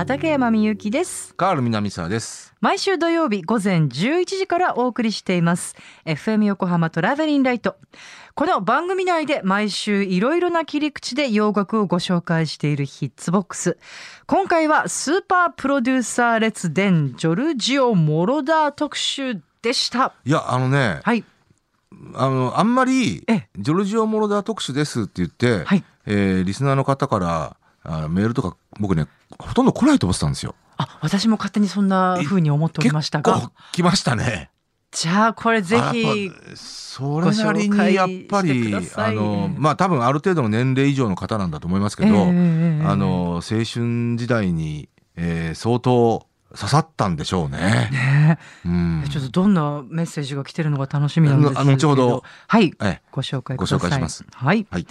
畠山みゆきです。カール南沢です。毎週土曜日午前11時からお送りしています。FM 横浜トラベリンライト。この番組内で毎週いろいろな切り口で洋楽をご紹介しているヒッツボックス。今回はスーパープロデューサー列伝ジョルジオ・モロダー特集でした。いや、あのね、はい。あの、あんまりええ、ジョルジオ・モロダー特集ですって言って、はい。えーリスナーの方からあメールとか、僕ね、ほとんど来ないと思ってたんですよ。あ私も勝手にそんな風に思っておりました結が構来ましたね。じゃあこれぜひそれなりにやっぱりあのまあ多分ある程度の年齢以上の方なんだと思いますけど、ええあの青春時代に、えー相当刺さったんでしょうね。ね。うん。えちょっとどんなメッセージが来てるのが楽しみなんですけど。あの後ほど。はい。ええ。ご紹介ご紹介します。はい、はい。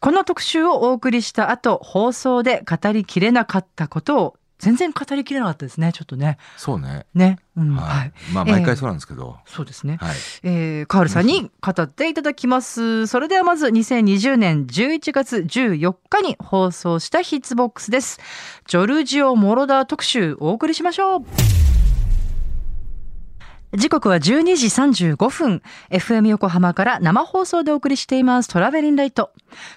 この特集をお送りした後放送で語りきれなかったことを全然語りきれなかったですねちょっとねそうね。ね、うん、はい。はいまあ毎回そうなんですけど、そうですね、はい。えー、カールさんに語っていただきます。それではまず2020年11月14日に放送したヒッツボックスです。ジョルジオ・モロダー特集お送りしましょう。時刻は12時35分。FM 横浜から生放送でお送りしていますトラベリンライト。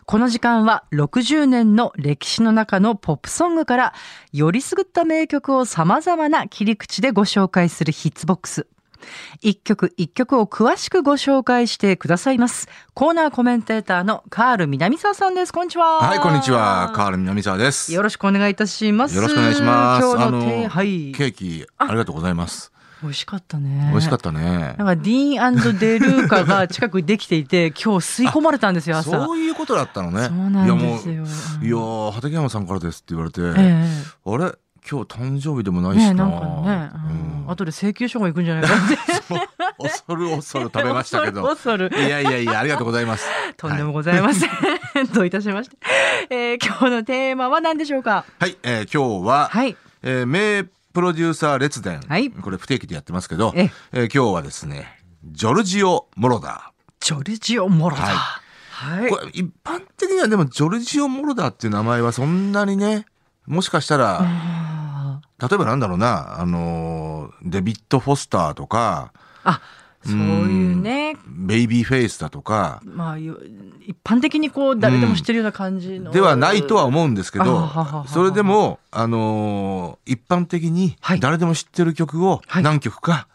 この時間は60年の歴史の中のポップソングからよりすぐった名曲を様々な切り口でご紹介するヒッツボックス。一曲一曲を詳しくご紹介してくださいます。コーナーコメンテーターのカール南沢さんです。こんにちは。はい、こんにちは。カール南沢です。よろしくお願いいたします。よろしくお願いします。今日のあはい。ケーキ、ありがとうございます。美味しかったね。美味しかったねなん。かディーンデルーカが近くにできていて、今日吸い込まれたんですよ、朝。そういうことだったのね。そうなんですよいやもう、いやー、畠山さんからですって言われて、えあれ？今日誕生日でもないしな。なんかね、うんで請求書が行くんじゃないかって。恐る恐る食べましたけど。恐るいやいやいや、ありがとうございます。とんでもございません。どういたしまして。えー今日のテーマは何でしょうか？はい、えー今日は、はい。えー名プロデューサー列伝、はいこれ不定期でやってますけど、ええー今日はですね、ジョルジオ・モロダジョルジオ・モロダー。ははい。ー。これ一般的にはでもジョルジオ・モロダーっていう名前はそんなにね、もしかしたら、あ例えばなんだろうな、あのーデビッド・フォスターとか、ーあ、そういうね、ベイビーフェイスだとか、まあ、よ一般的にこう、誰でも知ってるような感じの。ではないとは思うんですけあどはははは、それでも、あのー一般的にはい。誰でも知ってる曲をはい。何曲か、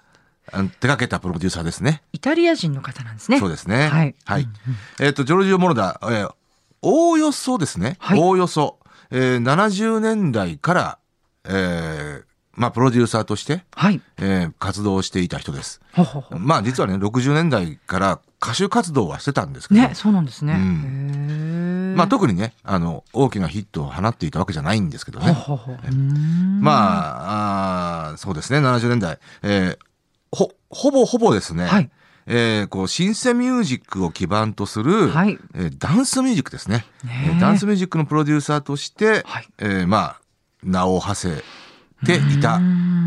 あの手掛けたプロデューサーですね。イタリア人の方なんですね。そうですね。はい。えっ、と、ジョルジオ・モロダ、えーおおよそですね。はい。おおよそ、えー70年代から、えーまあ、プロデューサーとして、はい。えー活動していた人です。まあ、実はね、60年代から歌手活動はしてたんですけど、ね、そうなんですね。うん。まあ、特にね、あの、大きなヒットを放っていたわけじゃないんですけどね。まあ、あーそうですね、70年代。えーほ、ほぼほぼですね、はい。えーこう、シンセミュージックを基盤とする、はい。えーダンスミュージックですね。ねえーダンスミュージックのプロデューサーとして、はい。えーまあ、名を馳せていた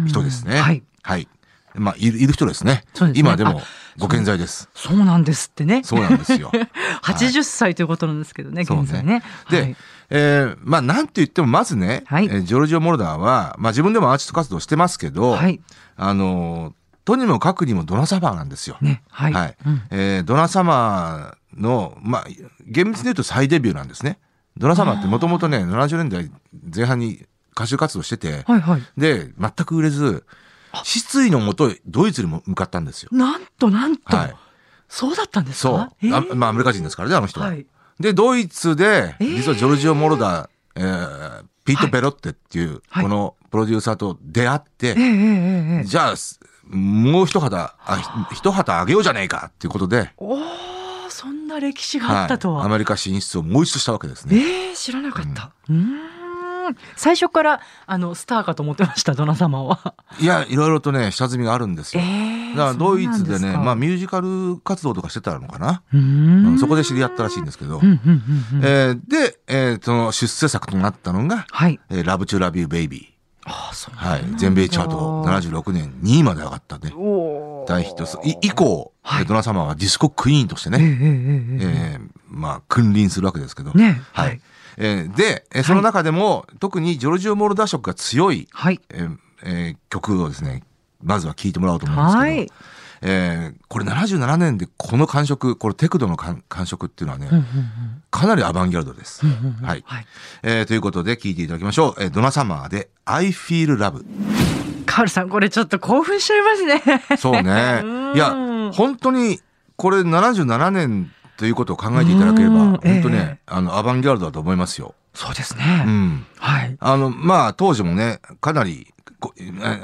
人ですね。はい。はい。まあ、いるいる人ですね。そうですね今でもあご健在です。そうなんですってね。そうなんですよ。80歳ということなんですけどね、現在ね。で、はいえーまあ、なんて言っても、まずね、はいえージョルジオ・モルダーは、まあ、自分でもアーティスト活動してますけど、はいあのーとにもかくにもドナサマーなんですよ。ね、はい。はいうんえードナサマーの、まあ、厳密に言うと再デビューなんですね。ドナサマーってもともとね、70年代前半に歌手活動してて、はいはい。で、全く売れず、失意のもとドイツにも向かったんですよ。なんとなんと、はいそうだったんですそう。かえーあまあ、アメリカ人ですからね、あの人は。はいで、ドイツで、えー実はジョルジオ・モロダー、えーピート・ペロッテっていう、はいこのプロデューサーと出会って、じゃあ、すもう一肌、あひ一旗あげようじゃねえかっていうことで、おーそんな歴史があったとは。はいアメリカ進出をもう一度したわけですね。ええ知らなかった。う最初からあのスターかと思ってましたドナ様は。いや、いろいろとね、下積みがあるんですよ。ええだからドイツでね、まあみミュージカル活動とかしてたのかな？うんんそこで知り合ったらしいんですけど。えーで、えーその出世作となったのが、はい。えーラブチュラビューベイビああそうー。はい。全米チャート76年2位まで上がったね。大ヒット以降、はいえードナ様はディスコクイーンとしてね、ええええーまあ、君臨するわけですけど。ねははいい。えーで、えーその中でも、特にジョルジオ・モルダー色が強い、はい。えーえー曲をですね、まずは聴いてもらおうと思うんですけど、はい。えーこれ77年でこの感触、これテクノの感感触っていうのはね、うんうんうんかなりアバンギャルドです。うんうんうんはい。はい。えーということで聴いていただきましょう。えードナサマーで I Feel Love。カールさん、これちょっと興奮しちゃいますね。そうね うん。いや、本当にこれ77年ということを考えていただければ、うん本当えね、あの、アバンギャルドだと思いますよ。そうですうね。ん。はい。あの、まあ、当時もね、かなり、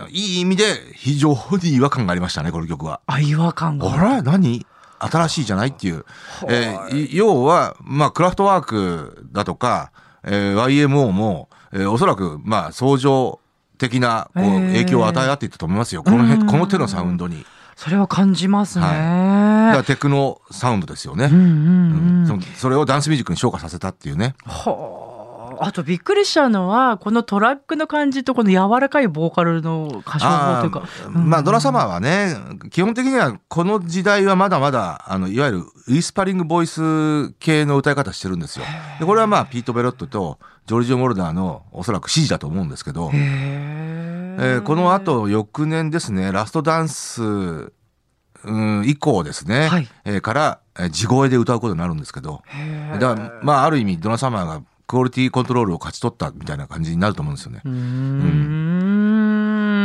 いい意味で非常に違和感がありましたね、この曲は。あ、違和感が。あら、何？新しいじゃないっていう。えーい要は、まあ、クラフトワークだとか、えー YMO も、えーおそらく、まあ、相乗的なこう影響を与え合っていったと思いますよ。この辺、うんこの手のサウンドに。それは感じますね。だからテクノサウンドですよね。うんうんううんん。そそれをダンスミュージックに昇華させたっていうね。はあ。あとびっくりしたのは、このトラックの感じとこの柔らかいボーカルの歌唱法というか。まあ、ドラサマーはね、基本的にはこの時代はまだまだ、あの、いわゆるウィスパリングボイス系の歌い方してるんですよ。で、これはまあ、ピート・ベロットとジョルジオ・モルダーのおそらく指示だと思うんですけど、へええーこの後、翌年ですね、ラストダンス、うん、以降ですね、はいえーから、えー地声で歌うことになるんですけど、だから、まあ、ある意味、ドナサマーがクオリティコントロールを勝ち取ったみたいな感じになると思うんですよね。うー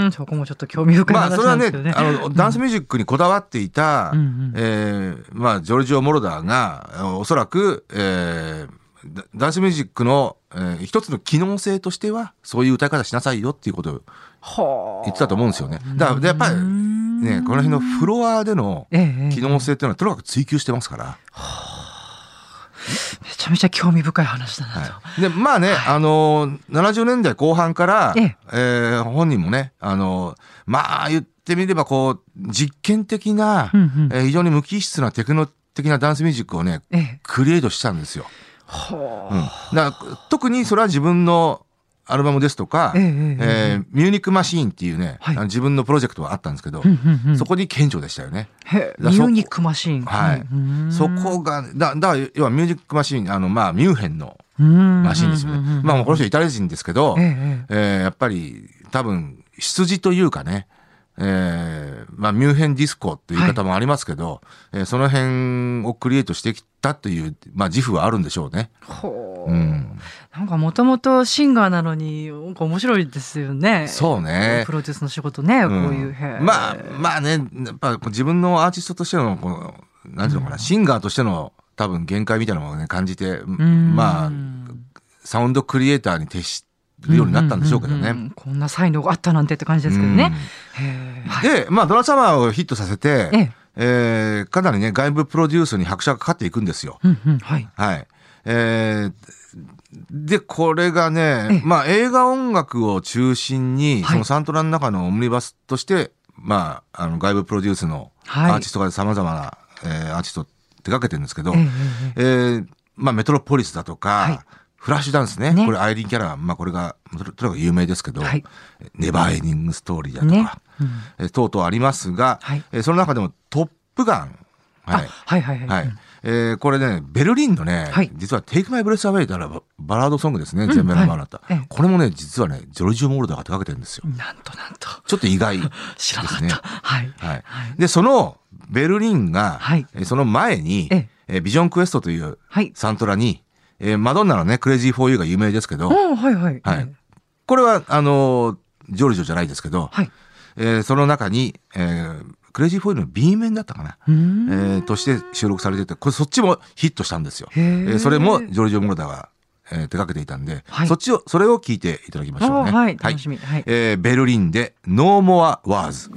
ん。そこもちょっと興味深いまあ、話それはねなんですけどね。あの、ダンスミュージックにこだわっていた、うんうんえーまあ、ジョルジオ・モロダーが、おそらく、えーダダンスミュージックの、えー一つの機能性としては、そういう歌い方しなさいよっていうことをはあ言ってたと思うんですよね。だから、でやっぱり、ね、この辺のフロアでのええええ機能性っていうのはとにかく追求してますから。めちゃめちゃ興味深い話だなと。はい、でまあね、あのー70年代後半から、ええー本人もね、あのーまあ言ってみればこう実験的な、うんうんえー非常に無機質なテクノ的なダンスミュージックをねええ。クリエイトしたんですよ。はうん、だから特にそれは自分のアルバムですとか、えええーミューニックマシーンっていうね、はい。あの自分のプロジェクトがあったんですけど、そこに顕著でしたよね。ミューニックマシーン。はい。うんそこが、だ、だ、要はミュージックマシーン、あの、まあ、ミュンヘンのママシーンですよね。まあ、この人イタリア人ですけど、えええ。えーやっぱり多分出自というかね、えーまあ、ミュンヘンディスコっていう言い方もありますけど、えーその辺をクリエイトしてきたという、まあ、自負はあるんでしょうね。ほう。うん、なんかもともとシンガーなのに、面白いですよね。そうね。プロデュースの仕事ね、こういう。まあまあねやっぱ自分のアーティストとしてのこのなんていうのかな、シンガーとしての多分限界みたいなものをね感じて、うん。まあサウンドクリエイターに徹しるようになったんでしょうけどね。んんんこんな才能があったなんてって感じですけどね。で、まあ、ドラサマーをヒットさせて、えええーかなりね、外部プロデュースに拍車がかかっていくんですよ。うんうんはい。はい。えーで、これがえねえ、まあ、映画音楽を中心に、はいそのサントラの中のオムニバスとして、まあ、あの、外部プロデュースのアはいーティストが様々な、えーアーティストを手掛けてるんですけど、ええええーまあ、メトロポリスだとか、はいフラッシュダンスね。ね。これアイリーン・キャラまあ、これが、ととにかく有名ですけど、はい。ネバーエンディング・ストーリーだとか、ね。うんえー等々ありますが、はい。えーその中でもトップガン、はい。あはいはいはい。はい。えーこれねベルリンのね、はい。実は「Take My Breath Away」ってあれババラードソングですね。全米ナンバーになった、はい。ええ。これもね実はねジョルジオ・モルダーが手掛けてるんですよ。なんとなんと。ちょっと意外で知らなかった。すねはい。はい、でそのベルリンが、はい。えーその前に、え。えー Vision Quest というはい。サントラに、えーマドンナのね「Crazy for You」が有名ですけど、おはいはい。はいこれはあのージョルジョじゃないですけど、はい。えーその中に、えークレイジー・フォー・ユーの B 面だったかな、えーとして収録されてて、これそっちもヒットしたんですよ。えーそれもジョルジオ・モロダーが、えー手掛けていたんで、はいそっちを、それを聞いていただきましょうね。おはい。楽しみ。はい。えーベルリンで No More Words。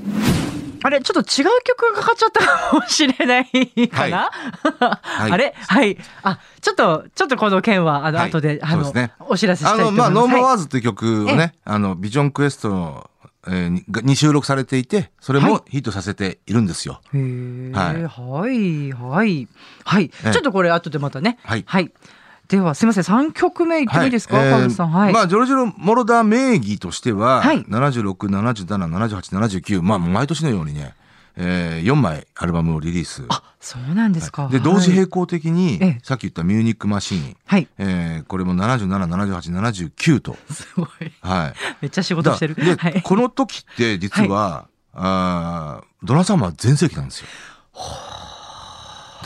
あれ、ちょっと違う曲がかかっちゃったかもしれないかな、い。あれ？はい。あ、ちょっと、ちょっとこの件は、あの、はい。後で、あの、ねお知らせしたあの、いと思います。まあ、No More はい Wars っていう曲をね、あの、ビジョンクエストの、えーに収録されていて、それはい。もヒットさせているんですよ。へえ、ははい。い、はい、はい。ええ。ちょっとこれ後でまたね。はいでは、すみません、三曲目いってもいいですか、はい川口さん。はい。まあ、ジョルジオ・モロダー名義としては、はい76、77、78、79、まあ、毎年のようにね、えー4枚アルバムをリリース。あ、そうなんですか。で、同時並行。行的に、ええさっき言ったミューニックマシーン、はい。えーこれも77、78、79と。すごい。はい。めっちゃ仕事してる。だで、はい。この時って実は、あードラサマー全盛期なんですよ。だか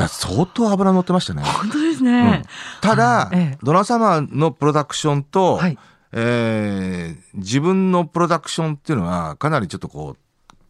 ら相当油乗ってましたね。本当ですうんね。ただ、ええドラサマーのプロダクションと、はい。えー自分のプロダクションっていうのはかなりちょっとこ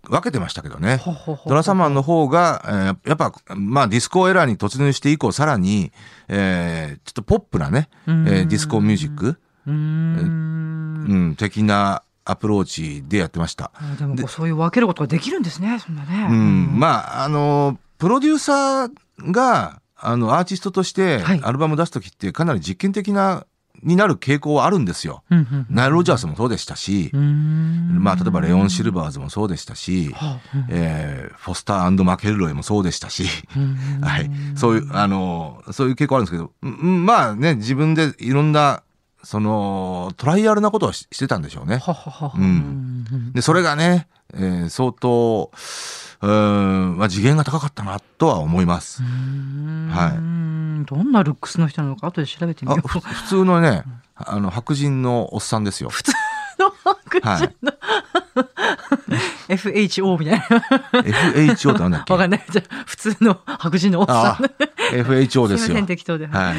う分けてましたけどね。ほほほドナ・サマーの方が、えーやっぱ、まあディスコエラーに突入して以降さらに、えーちょっとポップなね、えうんーディスコミュージック、うーん。うん、的なアプローチでやってました。あでもそういう分けることができるんですね。そんなね。うん、まあ、あの、プロデューサーが、あの、アーティストとしてはいアルバム出すときってかなり実験的な、になる傾向はあるんですよ。ナイル・ロジャースもそうでしたしう、ん。まあ、例えばレオン・シルバーズもそうでしたし、えーフォスターマケルロイもそうでしたし、うん はい。そういう、あの、そういう傾向あるんですけど、うんまあね、自分でいろんな、その、トライアルなことをししてたんでしょうね。うんで、それがね、えー相当、うーん、まあ、次元が高かったなとは思います。はい。どんなルックスの人なのか後で調べてみよう。普通のね、あの、白人のおっさんですよ。はい。FHO みたいな。FHO ってなんだっけ？わかんない。じゃあ普通の白人のおっさあん。FHO ですすよいません、。適当で。はは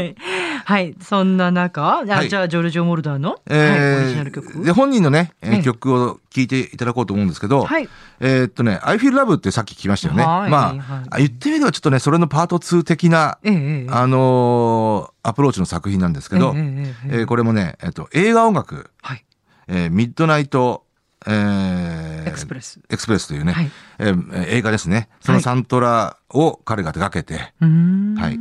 い。い。はい。そんな中、あはいじゃあ、ジョルジオ・モルダーの、えはい、オリジナル曲ー、で、本人のね、曲を聴いていただこうと思うんですけど、はい。えーっとね、I Feel Love ってさっき聞きましたよね。はいまあ、言ってみればちょっとね、それのパート2的な、あのーアプローチの作品なんですけど、えこれもね、えっと、映画音楽、はい。えー Midnight、えー Express。Express というね、はいえーえー映画ですね。そのサントラを彼が手掛けて、うーん。はい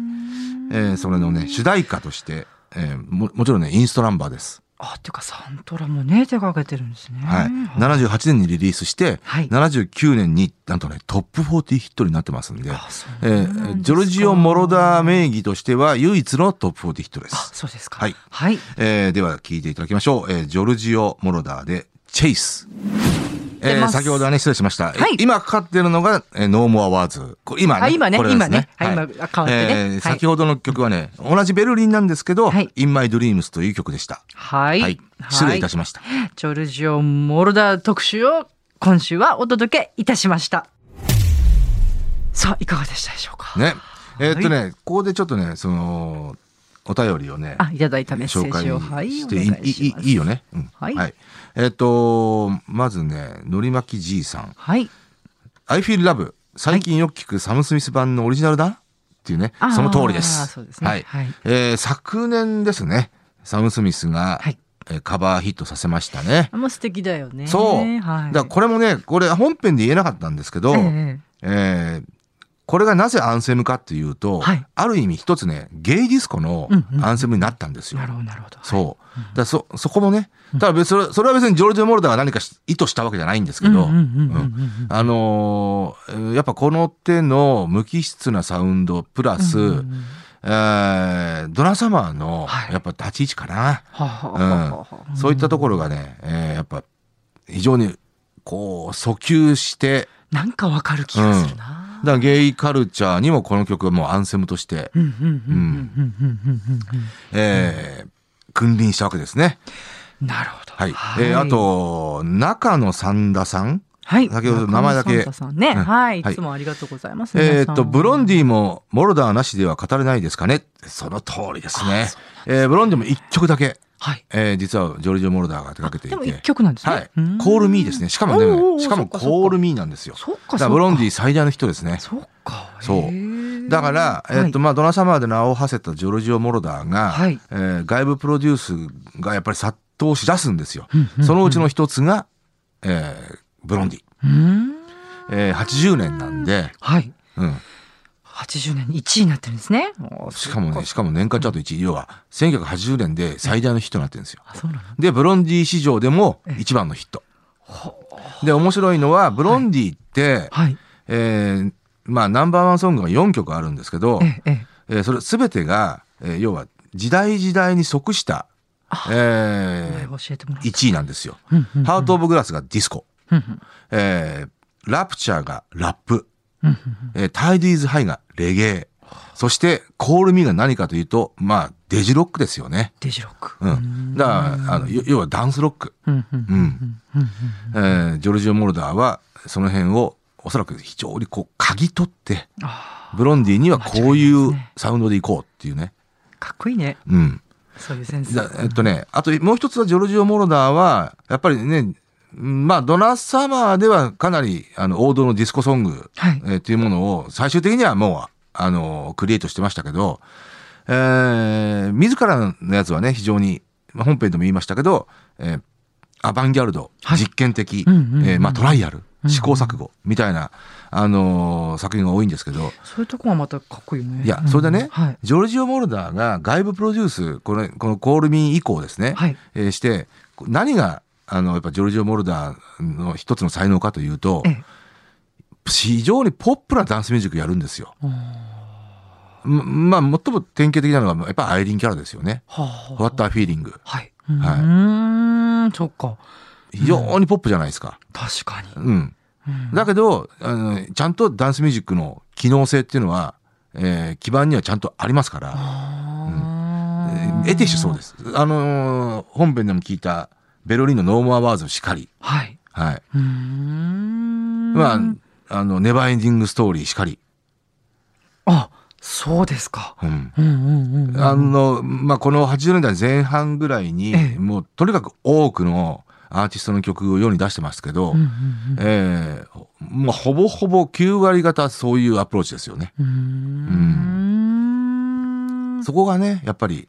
えーそれのね、主題歌として、えーももちろんね、インストナンバーです。あ、っていうか、サントラもね、手掛けてるんですね。はい。78年にリリースして、はい79年になんとね、トップ40ヒットになってますんで、あえージョルジオ・モロダー名義としては唯一のトップ40ヒットであ、す。そうですか。はい。はい。えーでは聴いていただきましょう。えージョルジオ・モロダーで、チェイス。えー先ほどはね、失礼しました。はい今かかってるのが、えー、 No More Words。今ね。あ今ねこれです今ねはい今変わってねえーはい先ほどの曲はね、同じベルリンなんですけど、はい In My Dreams という曲でした。はい。はい。失礼いたしました。ジョルジオ・モルダー特集を今週はお届けいたしました。さあ、いかがでしたでしょうか？ね。えーっとね、ここでちょっとね、その、お便りをね、あ、いただいたメッセージを。はい、おしていい,、願い。いいいいよね。うんはいえーっと、まずね、のりまきじいさん。はい。I feel love 最近よく聞くサム・スミス版のオリジナルだ？っていうね、その通りです。そうですねはい。はいえー昨年ですね、サム・スミスが、はいえーカバーヒットさせましたね。あもう素敵だよね。そう。はい。だからこれもね、これ本編で言えなかったんですけど、えええーこれがなぜアンセムかっていうと、はい。ある意味一つね、ゲイディスコのうんうん。アンセムになったんですよ。なるほど、なるほど。そう。だそ、そこもね、ただ別それそれは別にジョルジョ・モルダーが何かし意図したわけじゃないんですけど、うんうんうんうんうんうん。あのーえーやっぱこの手の無機質なサウンドプラス、うんうんうん。えードラサマーのはい。やっぱ立ち位置かな。そういったところがね、えーやっぱ非常にこう訴求して、なんかわかる気がするな。だからゲイカルチャーにもこの曲はもうアンセムとして、うんうんうんうんうんうんえー君臨したわけですね。うんなるほど。はい。えーあ、と、中野三田さん。はい。先ほど名前だけ中野サンタさんね。うんはい。いはいつもありがとうございます。えーっと、ブロンディもモルダーなしでは語れないですかね。その通りですね。えーブロンディも一曲だけ、はい。えー実はジョルジオ・モルダーが手掛けていて。でも一曲なんですね。はい。うんコールミーですね。しかもねしかもコールミーなんですよ。そっか、だからブロンディィ。最大の人ですね。そっか。そうだから、えーっと、まあ、ドナサマーで名を馳せたジョルジオ・モルダーが、はいえー外部プロデュースがやっぱり殺到し出すんですよ。そのうちの一つが、えーブロンディ。うん。えー80年なんで、はい。うん。80年に1位になってるんですね。しかもね、しかも年間チャート1位、要は1980年で最大のヒットになってるんですよ。で、ブロンディ市場でも一番のヒット。で、面白いのは、ブロンディって、はい。えーまあ、ナンバーワンソングが4曲あるんですけど、ええ、それ全てが、えー要は時代時代に即した、え名前を教えてもらう。1位なんですよ。ハート・オブ・グラスがディスコ。えーラプチャーがラップ、えータイディーズハイがレゲエ、そしてコールミーが何かというと、まあ、デジロックですよね。デジロック。うん。だから、あの、要要はダンスロック。うんうんえージョルジオ・モルダーは、その辺を、おそらく非常にこう、嗅ぎ取って、あブロンディにはこういうサウンドでいこうっていうね。ーかっこいいね。うん。そういうセンス。だえっとね、あともう一つはジョルジオ・モロダーは、やっぱりね、うんまあ、ドナ・サマーではかなり、あの、王道のディスコソング、はいえーっていうものを、最終的にはもう、あの、クリエイトしてましたけど、えー、自らのやつはね、非常に、まあ、本編でも言いましたけど、えーアバンギャルド、はい実験的、うんうんうんえーまあ、トライアル、うん試行錯誤、みたいな、あのー作品が多いんですけど、そういうとこはまたかっこいいよね。いやうんそれでねはい。ジョルジオ・モルダーが外部プロデュース、これ、このコールミー以降ですね、はい。えーして、何が、あの、やっぱジョルジオ・モルダーの一つの才能かというとえ、え。非常にポップなダンスミュージックやるんですよ。あままあ、最も典型的なのは、やっぱアイリン・キャラですよね。ーはあはあ What a Feeling。はい。はいうーん、そっか。非常にポップじゃないですか。確かに。うん。うんだけど、あのちゃんとダンスミュージックの機能性っていうのは、えー基盤にはちゃんとありますから、あえーーエイティーズそうです。あのー本編でも聞いた、ベルリンの No More Words しかり、はい。はい。うーん。まあ、あの、ネバーエンディングストーリーしかり、あ、そうですか。うん。うんうんうんうん。あの、まあ、この80年代前半ぐらいに、ええもうとにかく多くのアーティストの曲を世に出してますけど、うんうんええまあ、ほぼほぼ9割方そういうアプローチですよね。うん。うーん。そこがね、やっぱり、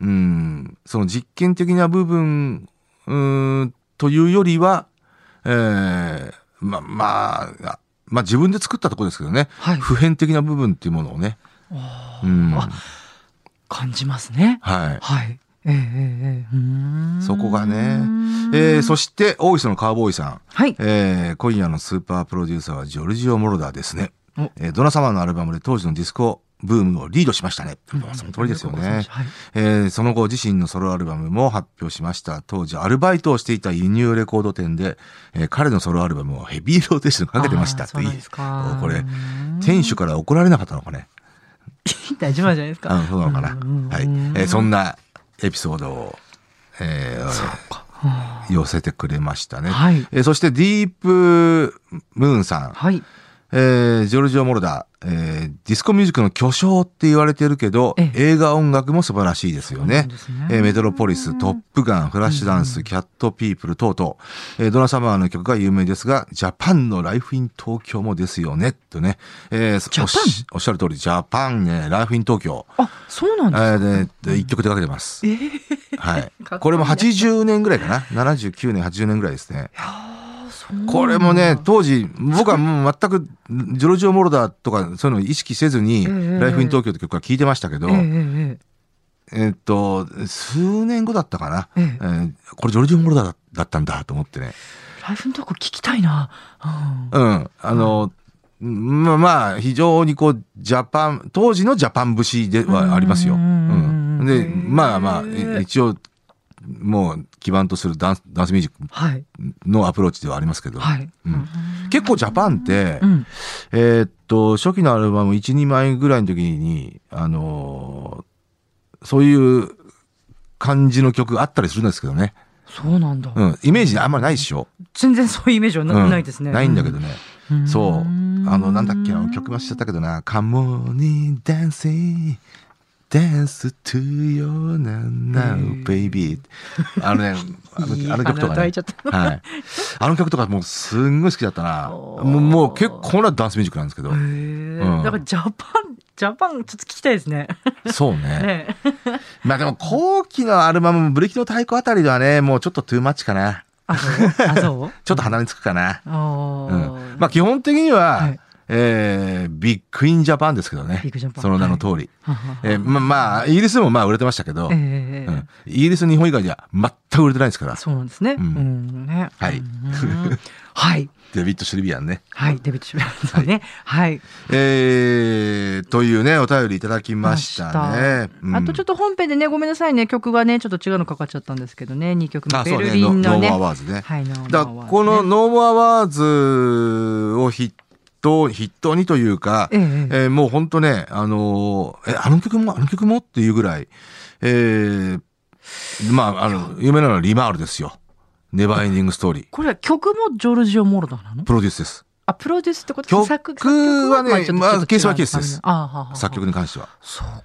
うん、その実験的な部分、うん、というよりは、ええま、まあ、まあ自分で作ったところですけどね、はい。普遍的な部分っていうものをね、あうん、あ感じますね。はい。はい。えええーんそこがねえー、そして、大磯のカーボーイさん。はい。えー今夜のスーパープロデューサーはジョルジオ・モロダーですねお。えードナサマーのアルバムで当時のディスコブームをリードしましたね。まあその通りですよね。はい。えーその後自身のソロアルバムも発表しました。当時アルバイトをしていた輸入レコード店で、えー彼のソロアルバムをヘビーローテーションかけてましたあーそうなんですかおこれ、店主から怒られなかったのかね。大丈夫じゃないですか。そうなのかな。うんはい。えーそんなエピソードを、えー寄せてくれましたね。あはい。えーそしてディープムーンさん。はい。えージョルジオ・モルダー、えーディスコミュージックの巨匠って言われてるけど、え映画音楽も素晴らしいですよねね。えーメトロポリス、トップガン、フラッシュダンス、キャットピープル等々、えードナサマーの曲が有名ですが、ジャパンのライフイン東京もですよね、とね。えーおしおっしゃる通り、ジャパンね、ライフイン東京。あ、そうなんえですか？ーで、で一曲でかけてます。ええはい。これも80年ぐらいかな？79年、80年ぐらいですね。これもね、当時、僕はもう全く、ジョルジオ・モロダーとか、そういうのを意識せずに、ええライフイン東京って曲は聴いてましたけど、えっと、数年後だったかな。えええーこれジョルジオ・モロダーだったんだと思ってね。ライフのとこ聞きたいな。うんうん。あの、まあまあ、非常にこう、ジャパン、当時のジャパン節ではありますよ。ううんん。で、まあまあ、一応、もう基盤とするダンスダンスミュージックはい。のアプローチではありますけど、はい。うん結構ジャパンって、うん。えーっと、初期のアルバム1、2枚ぐらいの時に、あのーそういう感じの曲あったりするんですけどね。そうなんだ。うん。イメージあんまりないでしょ。全然そういうイメージはな,、いですね。ないんだけどね。うん。そう。あの、なんだっけ、あのう曲もしちゃったけどな。Come on in dancing, dance to your now, baby. あのね、あのあの曲とかねはい。あの曲とかもうすんごい好きだったな。もうもう結構なダンスミュージックなんですけどうんだからジャパン、ジャパンちょっと聞きたいですね。そうね。ね まあでも後期のアルバム、ブレーキの太鼓あたりではね、もうちょっとトゥーマッチかな。あ、そう？ちょっと鼻につくかな。うん。まあ基本的には、はいえー、ビッグインジャパンですけどねその名の通り、はははえーままあイギリスでもまあ売れてましたけど、ええうん、イギリス日本以外では全く売れてないですからそうなんですね。ううんん、ね。はいうん はい。デビッド・シルビアンねはい。デビッド・シュベルさんね。はい。えー、というねお便りいただきましたね、あとちょっと本編でね、ごめんなさいね。曲がね、ちょっと違うのかかっちゃったんですけどね。2曲目。ベルあそうねリンのね。ノ No More Words ねはい。 No More Words ねだこの No More Words を筆頭筆頭にというか、えええーもう本当ね、あのーえ、あの曲も、あの曲もっていうぐらい、えー、まあ、あの、有名なのはリマールですよ。ネバーエンディングストーリー。これ曲もジョルジオ・モロダなの？プロデュースです。あ、プロデュースってこと？曲作はねまあケースはケースですあははは作曲に関しては。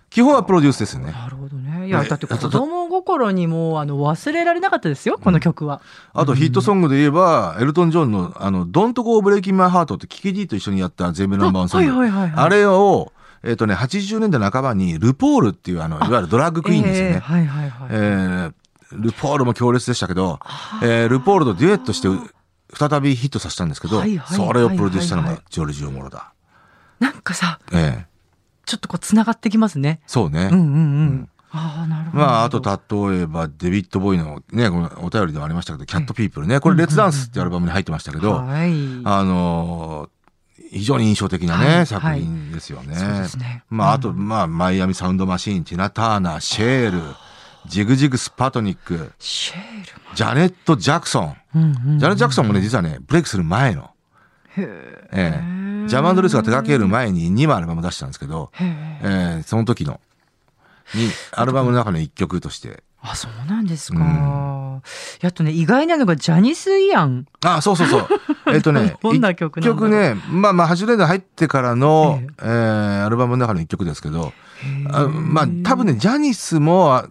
基本はプロデュースですよね。なるほどね。いや、ねだって子供心にもう、あの、忘れられなかったですよ、この曲は。あとヒットソングで言えば、エルトン・ジョンの、あの、Don't Go Breaking My Heart ってキキディと一緒にやった全米ナンバーワンソング。あはいはいはいはいあれを、えっ、とね、80年代半ばに、ルポールっていう、あの、いわゆるドラッグクイーンですよね。ええはいはいはい。えールポールも強烈でしたけど、えールポールとデュエットして再びヒットさせたんですけど、はいはいそれをプロデュースしたのはいはいがジョルジオ・モロだ。なんかさ、ええちょっとこう、繋がってきますね。そうね。うんうんうん。ああ、なるほど。まあ、あと例えば、デビッド・ボーイのね、このお便りでもありましたけど、キャット・ピープルね、これ、レッツ・ダンスっていうアルバムに入ってましたけど、はい。あのー非常に印象的なね、はい作品ですよね。そうですねまあ、あと、まあ、マイアミ・サウンド・マシーン、ティナ・ターナー、シェール、ジグジグ・スパトニック、シェールジャネット・ジャクソン。うんうん。ジャネット・ジャクソンもね、実はね、ブレイクする前の、へえ。ええジャマンドレスが手掛ける前に2枚アルバム出したんですけど、へえ。ええその時の、に、アルバムの中の一曲として、あ、そうなんですか。うんやっとね、意外なのがジャニス・イアン。あ、そうそうそう。えっとね、どんな曲曲ね、まあまあ80年代入ってからの、ええーアルバムの中の一曲ですけど、あまあ多分ね、ジャニスもあ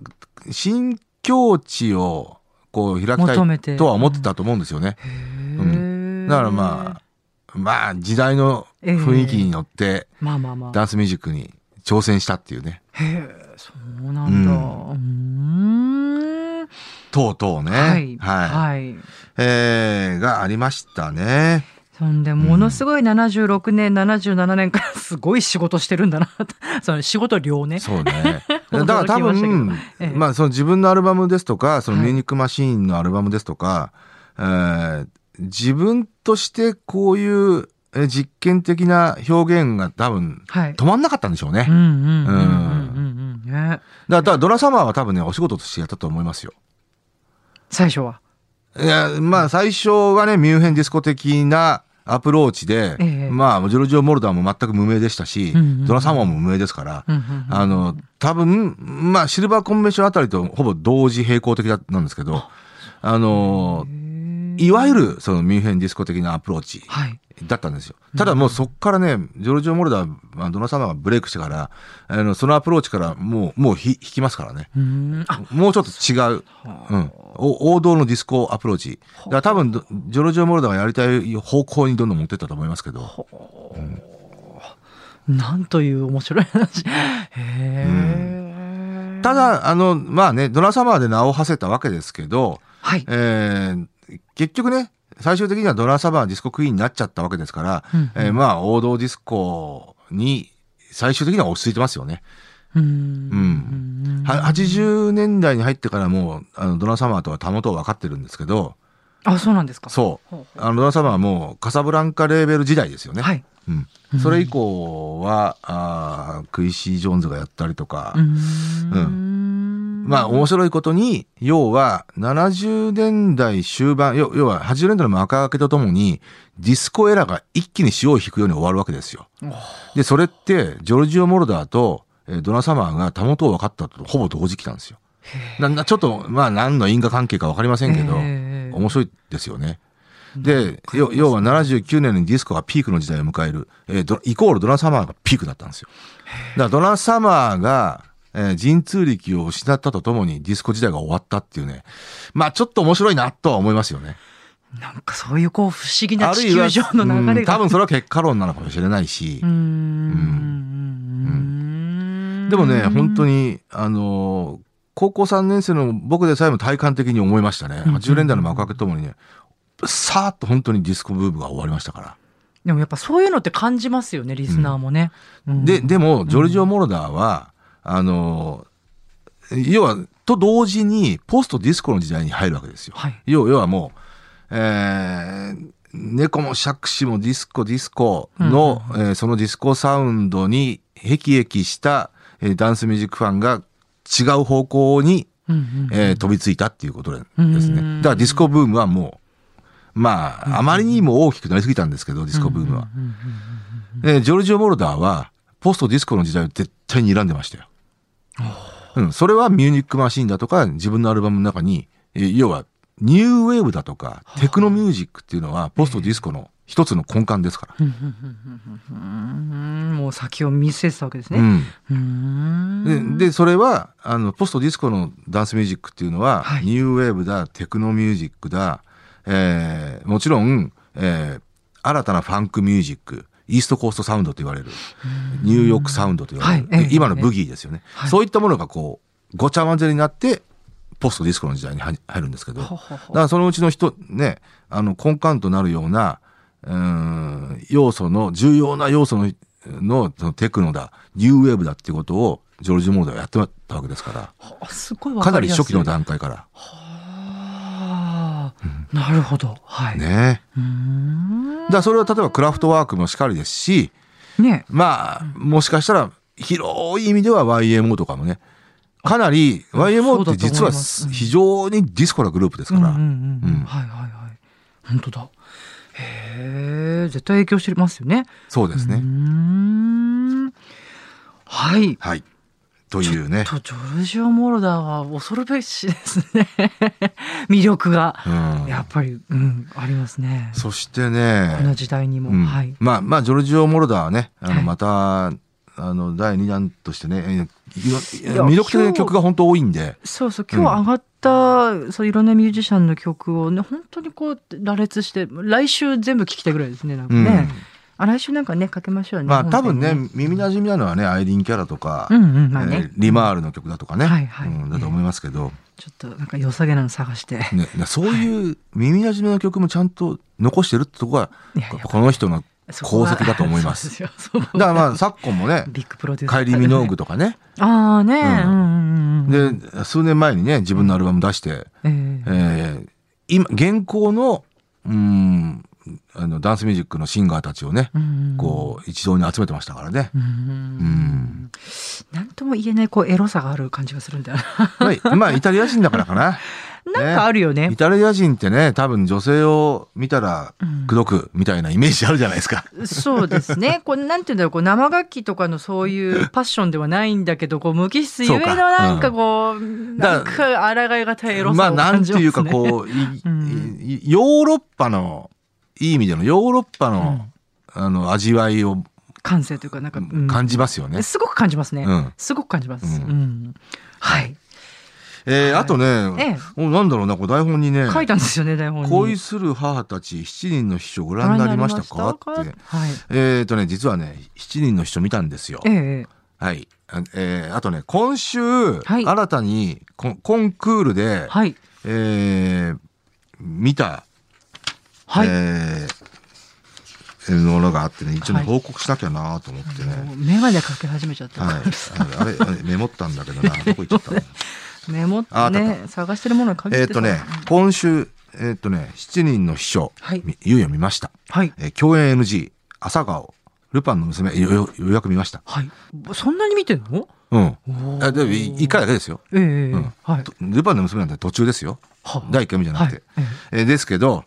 新境地をこう開きたいとは思ってたと思うんですよね。へうんえだからまあ、まあ時代の雰囲気に乗ってまあまあまあ。ダンスミュージックに挑戦したっていうね。へえ、そうなんだ。うーん。とうとうね。はい。はい。はい。えーがありましたね。そんで、ものすごい76年、77年からすごい仕事してるんだな。その仕事量ね。そうね。だから多分、ええまあその自分のアルバムですとか、そのはいミューニックマシーンのアルバムですとか、えー自分としてこういうえー実験的な表現が多分はい。止まんなかったんでしょうね。うんだからドラサマーは多分ね、お仕事としてやったと思いますよ。最初は。いや、まあ最初はね、ミュンヘンディスコ的なアプローチで、ええ。まあジョルジオ・モロダーも全く無名でしたし、うんうんうん。ドナサマーも無名ですから、うんうんうんあの、多分、まあシルバーコンベンションあたりとほぼ同時並行的だなんですけど、あの、いわゆるそのミュンヘンディスコ的なアプローチはい。だったんですよ。ただもうそっからね、ジョルジオ・モロダー、まあドナサマーがブレイクしてから、あの、そのアプローチからもう、もうひ引きますからね。もうちょっと違う、う。ん、お王道のディスコアプローチ。だから多分、どジョルジオ・モロダーがやりたい方向にどんどん持ってったと思いますけど。なんという面白い話。た、だ、あの、まあね、ドナサマーで名を馳せたわけですけど、はい。えー結局ね、最終的にはドナサマーディスコクイーンになっちゃったわけですから、うんうんえーまあ王道ディスコに最終的には落ち着いてますよね。うん。80年代に入ってからもうあのドラサマーとはたもとを分かってるん。ですけど、あ、そうなん。ですか。そう。ほうほうあのドラサマーはもうカサブランカレーベル時代ですよね。はい。うん。それ以降は、あクイシー・ジョーンズがやったりとか、うん。まあ面白いことに、要は70年代終盤、要要は80年代の幕開けとともに、ディスコ era が一気に潮を引くように終わるわけですよ。で、それって、ジョルジオ・モロダーと、えードナ・サマーがたもとを分かったとほぼ同時期なんですよ。ななちょっと、まあ何の因果関係か分かりませんけど、ええ面白いですよね。で、要要は79年にディスコがピークの時代を迎える、えードイコールドナ・サマーがピークだったんですよ。だからドナ・サマーが、えー神通力を失ったとともにディスコ時代が終わったっていうね。まあちょっと面白いなとは思いますよね。なんかそういうこう不思議な地球上の流うんれが。多分それは結果論なのかもしれないしうー。ん。でもね、本当に。に、あのー高校3年生の僕でさえも体感的に思いましたね。うん80年代の幕開けともにね、さーっと本当にディスコブームが終わりましたから。でもやっぱそういうのって感じますよね、リスナーもね。うんで、でも、ジョルジオ・モロダーは、あの、要は、と同時に、ポストディスコの時代に入るわけですよ。はい。要要はもう、えー、猫も杓子もディスコディスコの、えーそのディスコサウンドに辟易した、えーダンスミュージックファンが違う方向に、えー飛びついたっていうことですうんね。だからディスコブームはもう、まあ、あまりにも大きくなりすぎたんですけど、ディスコブームは。えージョルジオ・モロダーは、ポストディスコの時代を絶対に睨んでましたよ。うん、それはミュージックマシーンだとか、自分のアルバムの中に、えー要は、ニューウェーブだとか、テクノミュージックっていうのは、ポストディスコの一つの根幹ですから。うん。もう先を見据えてたわけですね。うん。うん。で、でそれは、あの、ポストディスコのダンスミュージックっていうのは、はい。ニューウェーブだ、テクノミュージックだ、えーもちろん、えー新たなファンクミュージック、イーストコーストサウンドと言われる、ニューヨークサウンドと言われる、はい。ええ。今のブギーですよね、はい。そういったものがこう、ごちゃ混ぜになって、ポストディスコの時代に入入るんですけど、だからそのうちの人、ね、あの根幹となるような、うーん要素の、重要な要素の、のそのテクノだ、ニューウェーブだっていうことを、ジョルジ・モーダーはやってたわけですから、あすごいわかなかり初期の段階から。はあなるほど。はい。ね。だそれは例えばクラフトワークもしかりですし、ね。まあ、もしかしたら広い意味では YMO とかもね、かなり、YMO って実は非常にディスコなグループですから。本当だ。へえ、絶対影響してますよね。そうですね。ん。はい。はい。というね。とジョルジオ・モロダーは恐るべしですね。魅力が。うんやっぱり、うん、ありますね。そしてこのね、時代にも。うんはい。まあ、まあ、ジョルジオ・モロダーはね、あの、はいまた、あの、第2弾としてね、魅力的な曲が本当多いんで、そうそう、今日上がった、そういろんなミュージシャンの曲をね、本当にこう、羅列して、来週全部聴きたいぐらいですね、なんかうんね。あ、来週なんかね、かけましょうね。まあ多分ね本耳なじみなのはねアイリーン・キャラとか。うんうん、まあえねー。リマールの曲だとかね、はいはいうんだと思いますけど、ちょっとなんか良さげなの探して。ね、そういう耳なじみの曲もちゃんと残してるってとこがいやいやこの人の功績だと思います。だからまあ昨今もねビッグプロデューサー。カイリー・ミノーグとかね、ああね、ううんんうんうん。で数年前にね自分のアルバム出して、えええー今現行のうんあのダンスミュージックのシンガーたちをね、うんこう一堂に集めてましたからね。うんうんなんとも言えないこうエロさがある感じがするんだよ まあ、まあイタリア人だからかな。な。なんかあるよねイ。タリア人ってね多分女性を見たらうん口説くみたいなイメージあるじゃないですか。そうですね。こうなんていうんだろう、こう生楽器とかのそういうパッションではないんだけど、こう無機質ゆえのなんかこう、だなんか抗いがたいエロまあさをなんて感じますね。いうかこう、い うんいヨーロッパのいい意味でのヨーロッパの、あの味わいを感性というかなんか、うん感じますよね。すごく感じますね。うんすごく感じます。ううんん。はい。えーはいあとね、えおなんだろうなこう台本にね書いたんですよね、台本に。恋する母たち7人の秘書ご覧になりましたか？って。はい。えっ、とね実はね7人の秘書見たんですよ。ええはい。あえーあとね今週、はい新たにコンクールで、はい。えー見た、はい。えーものがあってね一応報告しなきゃなと思ってね。もう眼鏡かけ始めちゃった。はい、あれあれメモったんだけどなどこ行っちゃったの？メモね、探してるものにえっとね今週えっ、とね7人の秘書、はい。みいよいよ見ました、はい。えー共演 NG 朝顔ルパンの娘よよようやく見ました。はい。そんなに見てんの？うん。あでもい一回だけですよ、ええうん。はい。とルパンの娘なんて途中ですよ。は第1回目じゃなくて、はい。ええ。ーですけど、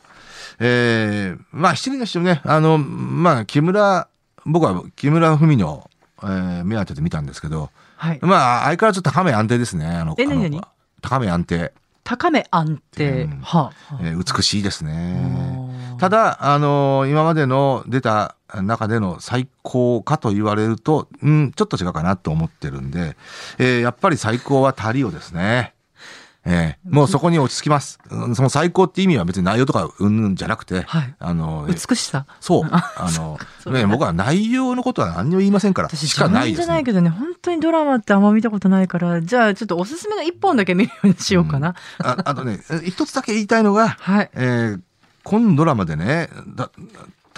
えーまあ七人の人ね、あの、まあ木村、僕は木村文の、えー目当てで見たんですけど、はい。まあ相変わらず高め安定ですね、あの、あのえ何々高め安定、高め安定。うんはあ。えー美しいですね。あーただ、あの今までの出た中での最高かと言われると、うん、ちょっと違うかなと思ってるんで、えーやっぱり最高はタリオですね。えーもうそこに落ち着きます。うんその最高って意味は別に内容とかうんぬんじゃなくて、はいあの、美しさ。そう、あの、ね、僕は内容のことは何にも言いませんから、私、しかないですねじゃない。けどね、本当にドラマってあんま見たことないから、じゃあちょっとおすすめの一本だけ見るようにしようかな。ああとね、え一つだけ言いたいのが、はい。えー今ドラマでね、だ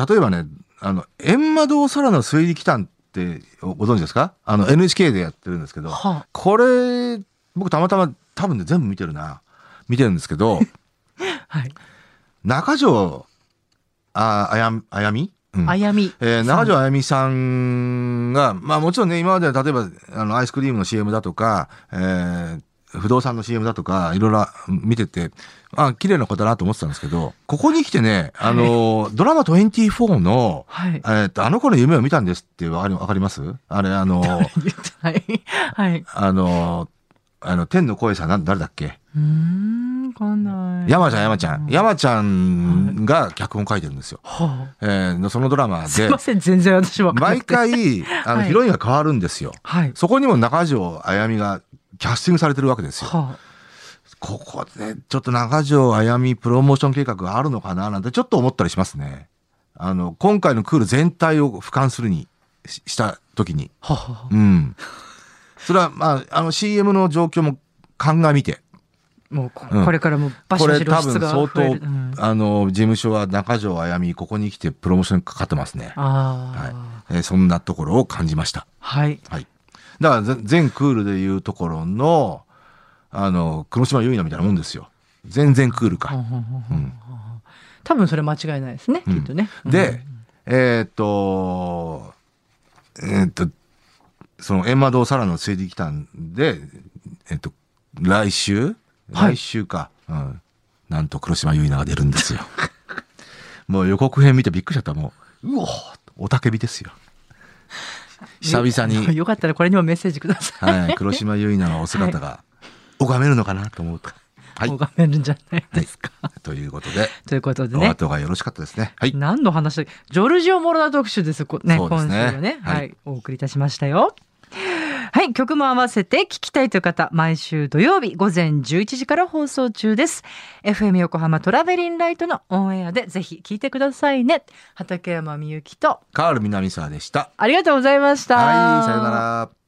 例えばね、あの、閻魔堂サラの推理機関ってご存知ですか？あの、NHK でやってるんですけど、はこれ、僕たまたま多分ね、全部見てるな。見てるんですけど、あ、はい。中条ああやあやみ、うんあやみ。えー中条あやみさんが、まあもちろんね、今までは例えば、あの、アイスクリームの CM だとか、えー不動産の CM だとか、いろいろ見てて、あ、綺麗な子だなと思ってたんですけど、ここに来てね、あの、ドラマ24の、はい。えーっと、あの子の夢を見たんですってわかりわかります？あれ、あの、はい。はい。あの、あの、天の声さん、なん誰だっけ？うーん、わかんない。山ちゃん、山ちゃん。山ちゃんが脚本書いてるんですよ。はあ。えーそのドラマですいま、せん、全然私は。毎。回、あの、はいヒロインが変わるんですよ。はい。そこにも中条あやみがキャスティングされてるわけですよ。はここで、ちょっと中条あやみプロモーション計画があるのかななんてちょっと思ったりしますね。あの、今回のクール全体を俯瞰するにしした時に。あ。はあ。うん。それは、まあ、あの CM の状況も鑑みて、もうこ、れからもバシバシ露これ多分出が相当、増える。うんあの、事務所は中条あやみ、ここに来てプロモーションかかってますね。ああ。えーそんなところを感じました。はい。はい。だからぜ全クールでいうところの、あの、黒島結菜みたいなもんですよ。全然クールか。うん多分それ間違いないですね、うんきっとね。で、えーっと、えーっと、その閻魔堂サラの推理機関で、えーっと、来週？はい来週か。うん。なんと黒島結菜が出るんですよ。もう予告編見てびっくりしちゃった。もう、うおーおたけびですよ。久々に、よかったらこれにもメッセージください。はい、黒島結菜のお姿が拝めるのかなと思うと。はい。拝めるんじゃないですか。ということで、ということでおね。後がよろしかったですね。はい。何の話だジョルジオ・モロナ特集です。こね、ね今週はね、は、はいいお送りいたしましたよ。はい、曲も合わせて聞きたいという方、毎週土曜日午前11時から放送中です。FM 横浜トラベリンライトのオンエアでぜひ聞いてくださいね。畠山みゆきと、カール南沢でした。ありがとうございました。はい、さよなら。